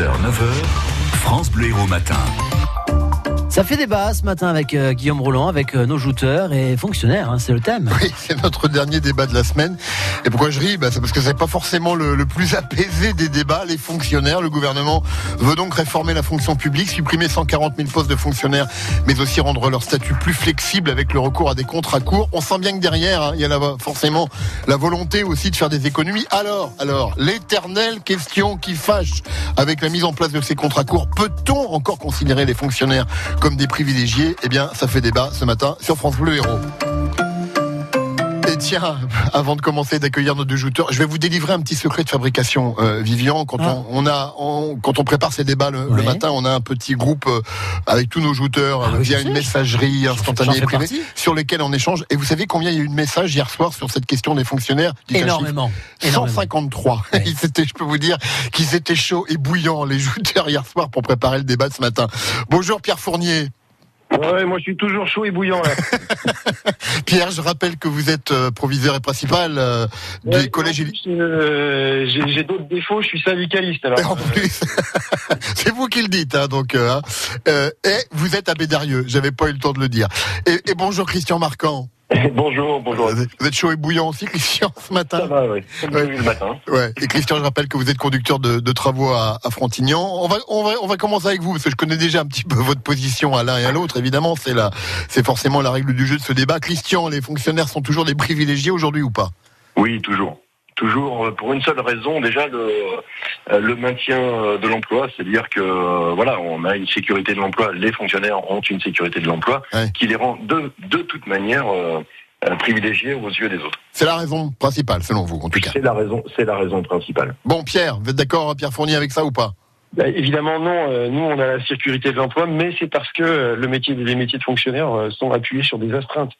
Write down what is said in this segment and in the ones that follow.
6h, 9h, France Bleu Héros Matin. Ça fait débat ce matin avec euh, Guillaume Roland, avec euh, nos jouteurs et fonctionnaires, hein, c'est le thème. Oui, c'est notre dernier débat de la semaine. Et pourquoi je ris? Bah, C'est parce que c'est pas forcément le, plus apaisé des débats. Les fonctionnaires, le gouvernement veut donc réformer la fonction publique, supprimer 140 000 postes de fonctionnaires, mais aussi rendre leur statut plus flexible avec le recours à des contrats courts. On sent bien que derrière, hein, il y a là forcément la volonté aussi de faire des économies. Alors, alors, l'éternelle question qui fâche avec la mise en place de ces contrats courts, peut-on encore considérer les fonctionnaires comme des privilégiés, eh bien, ça fait débat ce matin sur France Bleu Héros. Et tiens, avant de commencer d'accueillir nos deux jouteurs, je vais vous délivrer un petit secret de fabrication, euh, Vivian. Quand ah. on, on, a, on, quand on prépare ces débats le, le, matin, on a un petit groupe euh, avec tous nos jouteurs ah, via une messagerie instantanée privée sur lesquels on échange. Et vous savez combien il y a eu de messages hier soir sur cette question des fonctionnaires? Énormément. 153. Ouais. Ils étaient, je peux vous dire, qu'ils étaient chauds et bouillants les jouteurs hier soir pour préparer le débat de ce matin. Bonjour Pierre Fournier. Ouais, moi je suis toujours chaud et bouillant là. Pierre, je rappelle que vous êtes euh, proviseur et principal euh, du ouais, collège. Euh, J'ai d'autres défauts, je suis syndicaliste alors. En plus, c'est vous qui le dites, hein, donc. Hein. et vous êtes à Bédarieux, j'avais pas eu le temps de le dire. Et, et bonjour Christian Marquand. bonjour, bonjour. Vous êtes chaud et bouillant aussi, Christian, ce matin Ça va, oui. Ouais. le matin. Ouais. Et Christian, je rappelle que vous êtes conducteur de, de travaux à, à, Frontignan. On va, on, va, on va commencer avec vous, parce que je connais déjà un petit peu votre position à l'un et à l'autre. Évidemment, c'est la, c'est forcément la règle du jeu de ce débat. Christian, les fonctionnaires sont toujours des privilégiés aujourd'hui ou pas? Oui, toujours toujours euh, pour une seule raison, déjà le, le maintien de l'emploi, c'est-à-dire que voilà, on a une sécurité de l'emploi, les fonctionnaires ont une sécurité de l'emploi ouais. qui les rend de, de toute manière euh, privilégiés aux yeux des autres. C'est la raison principale, selon vous, en tout cas. C'est la raison, c'est la raison principale. Bon, Pierre, vous êtes d'accord, Pierre Fournier, avec ça ou pas? Bah, évidemment non. Euh, nous, on a la sécurité de l'emploi, mais c'est parce que euh, le métier, les métiers de fonctionnaires euh, sont appuyés sur des astreintes.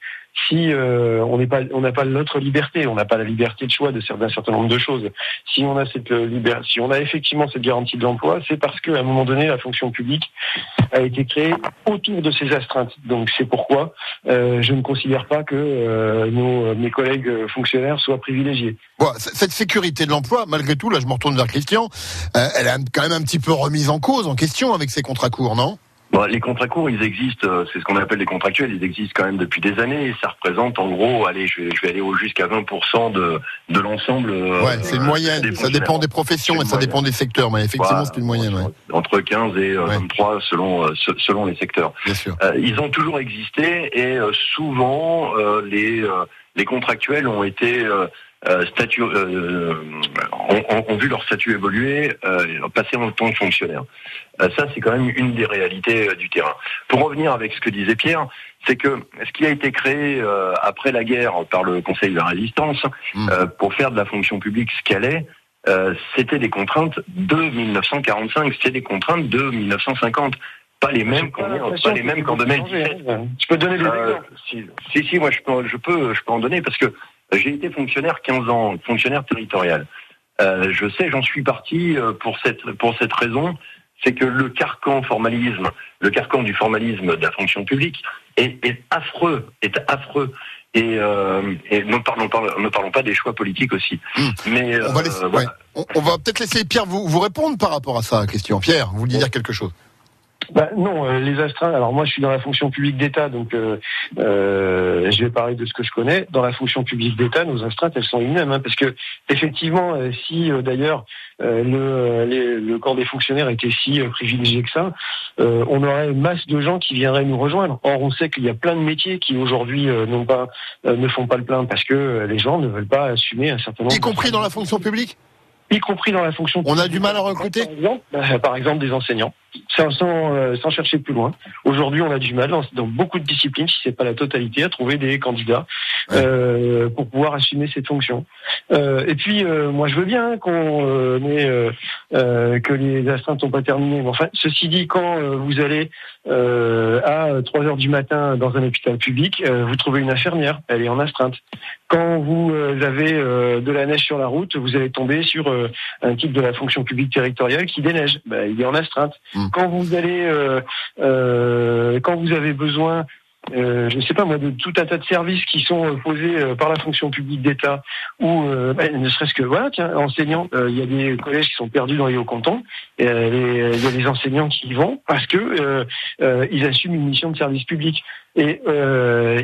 Si euh, on n'est pas, on n'a pas notre liberté, on n'a pas la liberté de choix de d'un certain nombre de choses. Si on a cette liberté, si on a effectivement cette garantie de l'emploi, c'est parce qu'à un moment donné, la fonction publique a été créée autour de ces astreintes. Donc c'est pourquoi euh, je ne considère pas que euh, nos, mes collègues fonctionnaires soient privilégiés. Cette sécurité de l'emploi, malgré tout, là je me retourne vers Christian, elle est quand même un petit peu remise en cause, en question avec ces contrats courts, non? Bon, les contrats courts, ils existent, c'est ce qu'on appelle les contractuels, ils existent quand même depuis des années et ça représente en gros, allez, je vais, je vais aller jusqu'à 20% de, de l'ensemble. Ouais, c'est une moyenne, ça dépend des professions et ça dépend des secteurs, mais effectivement voilà, c'est une moyenne. Entre, ouais. entre 15 et euh, 23 ouais. selon, euh, selon les secteurs. Bien sûr. Euh, ils ont toujours existé et euh, souvent les, les contractuels ont été euh, statut, euh, ont, ont, vu leur statut évoluer, euh, passer en tant que fonctionnaire. Euh, ça, c'est quand même une des réalités euh, du terrain. Pour revenir avec ce que disait Pierre, c'est que ce qui a été créé euh, après la guerre par le Conseil de la Résistance mmh. pour faire de la fonction publique ce qu'elle est, c'était des contraintes de 1945, c'était des contraintes de 1950 pas les mêmes qu'en pas les mêmes qu'en 2017. Je peux donner des exemples. Si, si, si, moi je peux, je peux, je peux en donner parce que j'ai été fonctionnaire 15 ans, fonctionnaire territorial. Euh, je sais, j'en suis parti pour cette pour cette raison, c'est que le carcan formalisme, le carcan du formalisme de la fonction publique est, est affreux, est affreux. Et, euh, et ne, parlons pas, ne parlons pas des choix politiques aussi. Mmh. Mais on va, laisser, euh, voilà. ouais. on, on va peut-être laisser Pierre vous, vous répondre par rapport à ça, question. Pierre, vous vouliez dire quelque chose? Bah, non, euh, les astreintes. Alors moi, je suis dans la fonction publique d'État, donc euh, euh, je vais parler de ce que je connais. Dans la fonction publique d'État, nos astreintes, elles sont inhumaines, hein, parce que effectivement, si euh, d'ailleurs le, les, le corps des fonctionnaires était si privilégié que ça, on aurait une masse de gens qui viendraient nous rejoindre. Or, on sait qu'il y a plein de métiers qui aujourd'hui n'ont pas, ne font pas le plein parce que les gens ne veulent pas assumer un certain nombre. Y compris dans la fonction publique? Y compris dans la fonction. On a du mal à recruter? Par exemple, euh, par exemple des enseignants, sans, sans, euh, sans chercher plus loin. Aujourd'hui, on a du mal dans, dans beaucoup de disciplines, si c'est pas la totalité, à trouver des candidats ouais. euh, pour pouvoir assumer cette fonction. Euh, et puis, euh, moi, je veux bien qu'on ait que les astreintes n'ont pas terminé. Mais enfin, ceci dit, quand vous allez à 3 heures du matin dans un hôpital public, vous trouvez une infirmière, elle est en astreinte. Quand vous avez de la neige sur la route, vous allez tomber sur un type de la fonction publique territoriale qui déneige. Ben, il est en astreinte. Mmh. Quand vous allez, euh, euh, quand vous avez besoin euh, je ne sais pas moi, de tout un tas de services qui sont euh, posés euh, par la fonction publique d'État ou ben, ne serait-ce que voilà, tiens, enseignants, il y a des collèges qui sont perdus dans les hauts cantons, il y a des enseignants qui y vont parce que ils assument une mission de service public et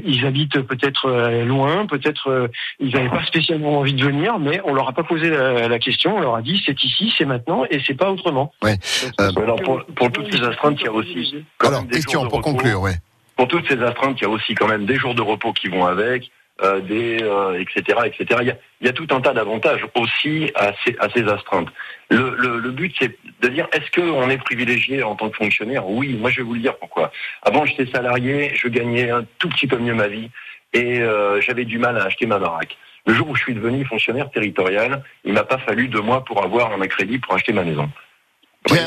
ils habitent peut-être loin, peut-être ils n'avaient pas spécialement envie de venir, mais on leur a pas posé la, question, on leur a dit c'est ici, c'est maintenant et c'est pas autrement. Ouais. alors pour, pour, toutes ces astreintes, il y a aussi. Alors question pour conclure, ouais pour toutes ces astreintes, il y a aussi quand même des jours de repos qui vont avec, euh, des euh, etc etc. Il y, a, il y, a, tout un tas d'avantages aussi à ces, à ces astreintes. Le, le, le but c'est de dire est-ce qu'on est privilégié en tant que fonctionnaire? Oui, moi je vais vous le dire pourquoi. Avant j'étais salarié, je gagnais un tout petit peu mieux ma vie et euh, j'avais du mal à acheter ma baraque. Le jour où je suis devenu fonctionnaire territorial, il m'a pas fallu deux mois pour avoir un crédit pour acheter ma maison.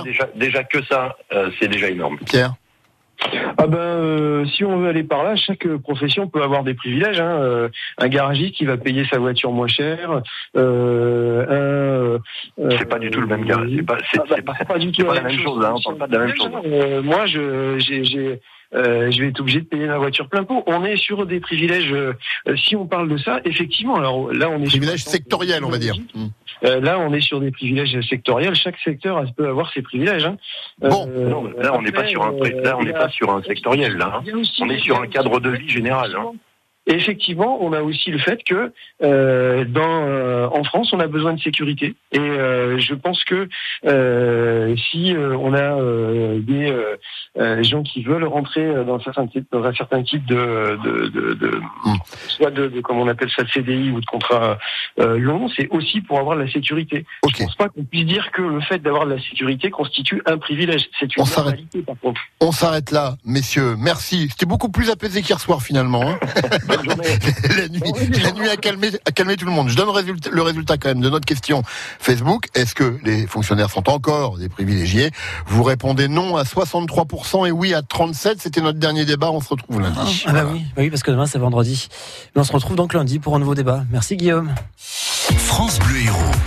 déjà, déjà que ça, euh, c'est déjà énorme. Pierre ah ben, euh, si on veut aller par là, chaque profession peut avoir des privilèges. Hein. Euh, un garagiste qui va payer sa voiture moins cher. Euh, c'est pas du tout le même garage. C'est pas, c'est, ah bah, pas, du tout la, même chose. Hein. On parle pas de la même chose. moi, je, j'ai euh, je vais être obligé de payer ma voiture plein pot. On est sur des privilèges. Euh, si on parle de ça, effectivement. Alors là, on est privilèges sectoriels, on va dire. Euh, là, on est sur des privilèges sectoriels. Chaque secteur peut avoir ses privilèges. Hein. Bon, là, on n'est pas sur un, là, on n'est pas sur un sectoriel. Là, hein. on est sur un cadre de vie général. Hein. Et effectivement, on a aussi le fait que euh, dans, euh, en France, on a besoin de sécurité. Et euh, je pense que euh, si euh, on a des gens qui veulent rentrer dans un certain type, dans un certain type de, de, de, de hmm. soit de, de, comme on appelle ça, de CDI ou de contrat long, c'est aussi pour avoir de la sécurité. Je Je pense pas qu'on puisse dire que le fait d'avoir de la sécurité constitue un privilège. C'est une réalité, par contre. On s'arrête là, messieurs. Merci. C'était beaucoup plus apaisé qu'hier soir, finalement. Hein la nuit, la nuit a, calmé, a calmé tout le monde. Je donne le résultat, quand même de notre question Facebook. Est-ce que les fonctionnaires sont encore des privilégiés? Vous répondez non à 63% et oui à 37%. C'était notre dernier débat. On se retrouve lundi. Ah, bah oui, bah oui, parce que demain c'est vendredi. Mais on se retrouve donc lundi pour un nouveau débat. Merci Guillaume. France Bleu Héros.